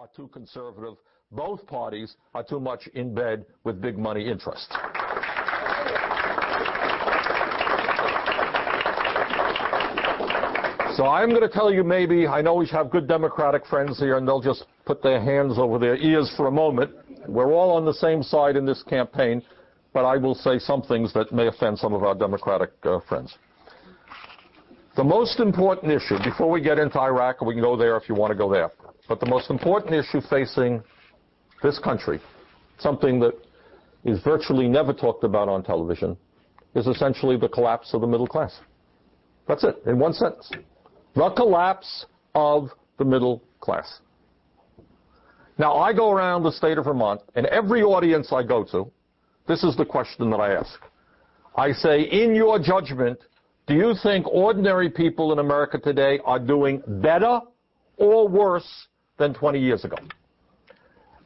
are too conservative. Both parties are too much in bed with big money interests. So I'm going to tell you maybe, I know we have good Democratic friends here, and they'll just put their hands over their ears for a moment. We're all on the same side in this campaign, but I will say some things that may offend some of our Democratic uh, friends. The most important issue, before we get into Iraq, we can go there if you want to go there, but the most important issue facing this country, something that is virtually never talked about on television, is essentially the collapse of the middle class. That's it, in one sentence. The collapse of the middle class. Now, I go around the state of Vermont, and every audience I go to, this is the question that I ask. I say, in your judgment, do you think ordinary people in America today are doing better or worse than 20 years ago?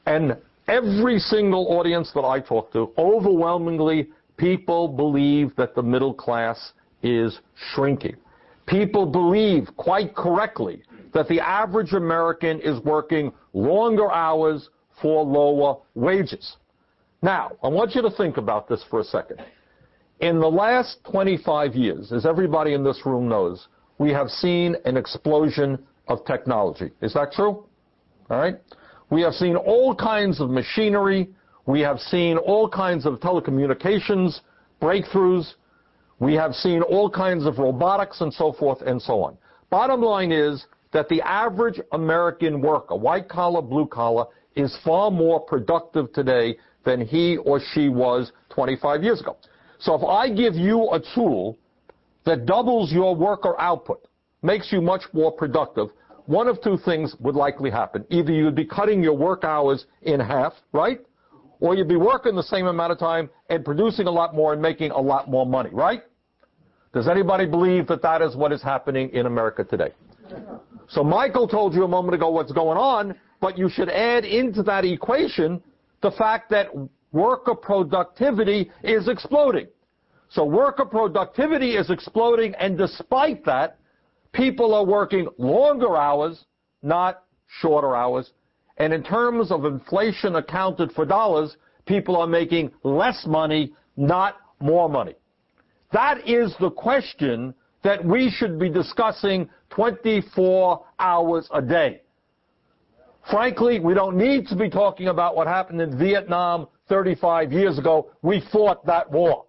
And every single audience that I talk to, overwhelmingly, people believe that the middle class is shrinking. People believe, quite correctly, that the average American is working longer hours for lower wages. Now, I want you to think about this for a second. In the last 25 years, as everybody in this room knows, we have seen an explosion of technology. Is that true? All right? We have seen all kinds of machinery. We have seen all kinds of telecommunications breakthroughs. We have seen all kinds of robotics and so forth and so on. Bottom line is that the average American worker, white collar, blue collar, is far more productive today than he or she was 25 years ago. So if I give you a tool that doubles your worker output, makes you much more productive, one of two things would likely happen. Either you'd be cutting your work hours in half, right? Or you'd be working the same amount of time and producing a lot more and making a lot more money, right? Does anybody believe that that is what is happening in America today? So Michael told you a moment ago what's going on, but you should add into that equation the fact that worker productivity is exploding. So worker productivity is exploding, and despite that, people are working longer hours, not shorter hours. And in terms of inflation accounted for dollars, people are making less money, not more money. That is the question that we should be discussing 24 hours a day. Frankly, we don't need to be talking about what happened in Vietnam 35 years ago. We fought that war.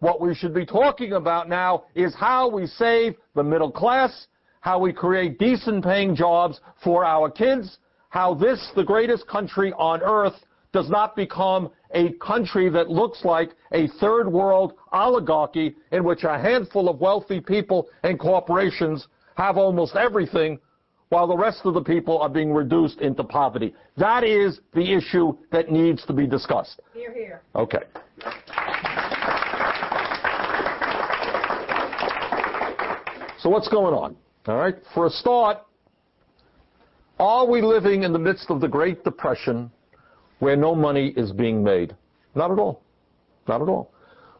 What we should be talking about now is how we save the middle class, how we create decent paying jobs for our kids, how this, the greatest country on earth, does not become a country that looks like a third world oligarchy in which a handful of wealthy people and corporations have almost everything while the rest of the people are being reduced into poverty. That is the issue that needs to be discussed. Here, here. Okay. So what's going on? All right. For a start, are we living in the midst of the Great Depression where no money is being made? Not at all. Not at all.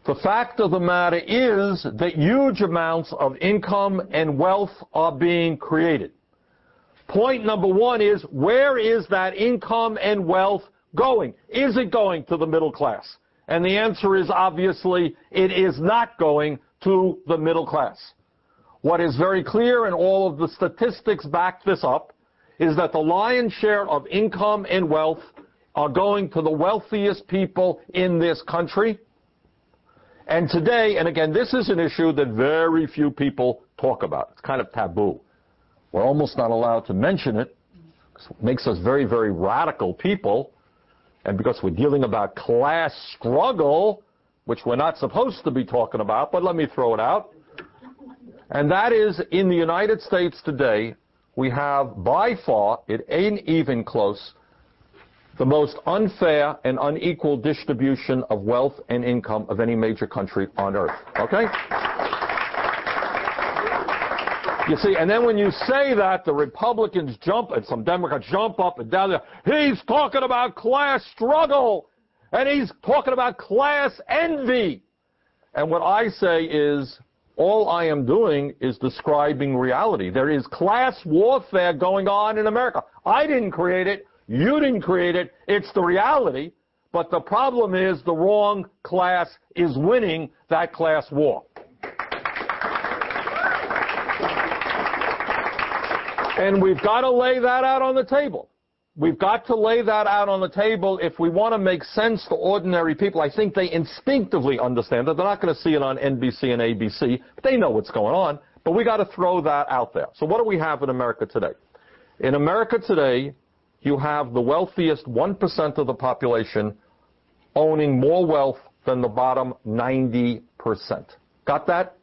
The fact of the matter is that huge amounts of income and wealth are being created. Point number one is, where is that income and wealth going? Is it going to the middle class? And the answer is obviously, it is not going to the middle class. What is very clear, and all of the statistics back this up, is that the lion's share of income and wealth are going to the wealthiest people in this country. And today, and again, this is an issue that very few people talk about. It's kind of taboo. We're almost not allowed to mention it. because It makes us very, very radical people. And because we're dealing about class struggle, which we're not supposed to be talking about, but let me throw it out. And that is in the United States today, we have by far, it ain't even close, the most unfair and unequal distribution of wealth and income of any major country on earth. Okay? You see, and then when you say that, the Republicans jump and some Democrats jump up and down there. He's talking about class struggle and he's talking about class envy. And what I say is, all I am doing is describing reality. There is class warfare going on in America. I didn't create it. You didn't create it. It's the reality. But the problem is the wrong class is winning that class war. And we've got to lay that out on the table. We've got to lay that out on the table if we want to make sense to ordinary people. I think they instinctively understand that. They're not going to see it on NBC and ABC, but they know what's going on. But we got to throw that out there. So what do we have in America today? In America today, you have the wealthiest 1% of the population owning more wealth than the bottom 90%. Got that?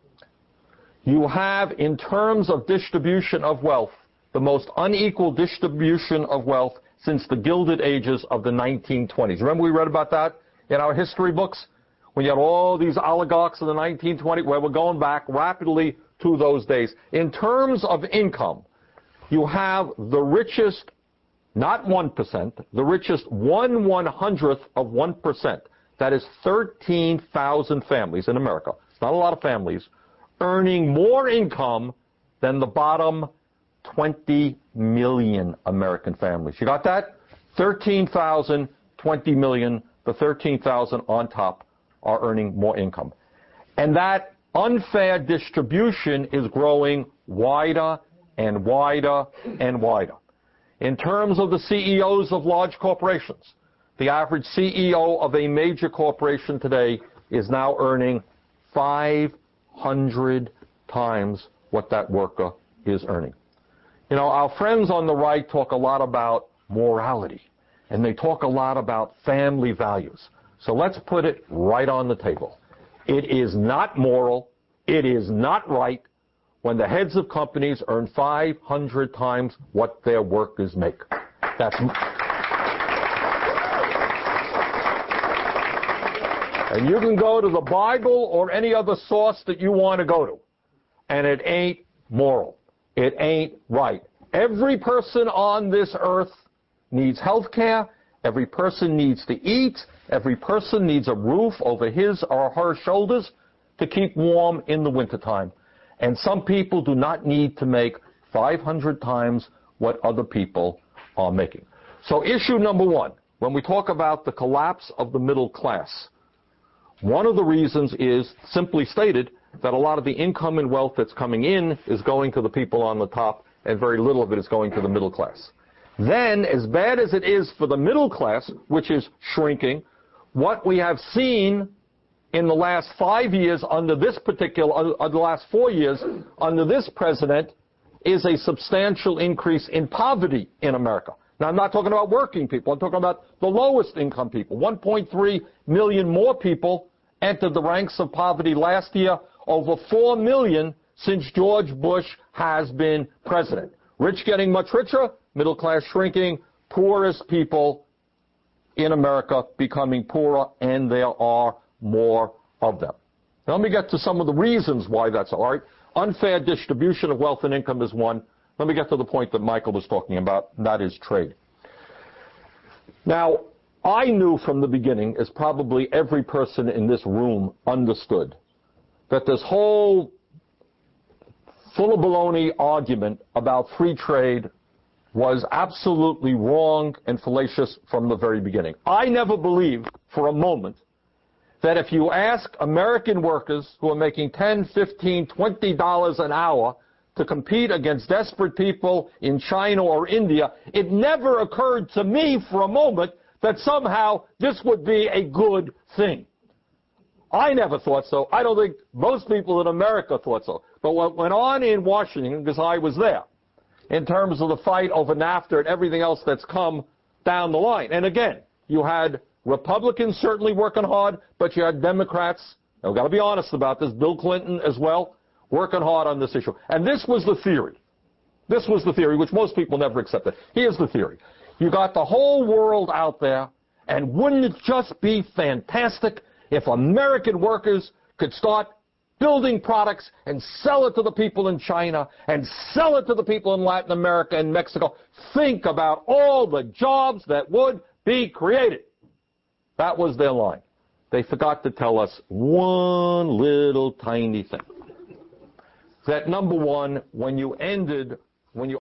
You have, in terms of distribution of wealth, the most unequal distribution of wealth since the Gilded Ages of the 1920s. Remember we read about that in our history books? When you had all these oligarchs in the 1920s, where we're going back rapidly to those days. In terms of income, you have the richest not 1%, the richest one one hundredth of 1%. That is 13,000 families in America. It's not a lot of families earning more income than the bottom 20 million American families. You got that? 13,000, 20 million. The 13,000 on top are earning more income. And that unfair distribution is growing wider and wider and wider. In terms of the CEOs of large corporations, the average CEO of a major corporation today is now earning 500 times what that worker is earning. You know, our friends on the right talk a lot about morality, and they talk a lot about family values. So let's put it right on the table. It is not moral, it is not right when the heads of companies earn 500 times what their workers make. That's and you can go to the Bible or any other source that you want to go to, and it ain't moral. It ain't right. Every person on this earth needs health care. Every person needs to eat. Every person needs a roof over his or her shoulders to keep warm in the wintertime. And some people do not need to make 500 times what other people are making. So issue number one, when we talk about the collapse of the middle class, one of the reasons is, simply stated, that a lot of the income and wealth that's coming in is going to the people on the top, and very little of it is going to the middle class. Then, as bad as it is for the middle class, which is shrinking, what we have seen in the last five years under this particular, uh, the last four years under this president is a substantial increase in poverty in America. Now, I'm not talking about working people. I'm talking about the lowest income people. 1.3 million more people entered the ranks of poverty last year, over 4 million since George Bush has been president. Rich getting much richer, middle class shrinking, poorest people in America becoming poorer, and there are more of them. Now, let me get to some of the reasons why that's all right. Unfair distribution of wealth and income is one. Let me get to the point that Michael was talking about, and that is trade. Now, I knew from the beginning, as probably every person in this room understood, that this whole full of baloney argument about free trade was absolutely wrong and fallacious from the very beginning. I never believed for a moment that if you ask American workers who are making 10, 15, 20 dollars an hour to compete against desperate people in China or India, it never occurred to me for a moment that somehow this would be a good thing. I never thought so. I don't think most people in America thought so. But what went on in Washington, because I was there, in terms of the fight over NAFTA and everything else that's come down the line. And again, you had Republicans certainly working hard, but you had Democrats, and we've got to be honest about this, Bill Clinton as well, working hard on this issue. And this was the theory. This was the theory, which most people never accepted. Here's the theory. You got the whole world out there, and wouldn't it just be fantastic if American workers could start building products and sell it to the people in China and sell it to the people in Latin America and Mexico? Think about all the jobs that would be created. That was their line. They forgot to tell us one little tiny thing. That number one, when you ended, when you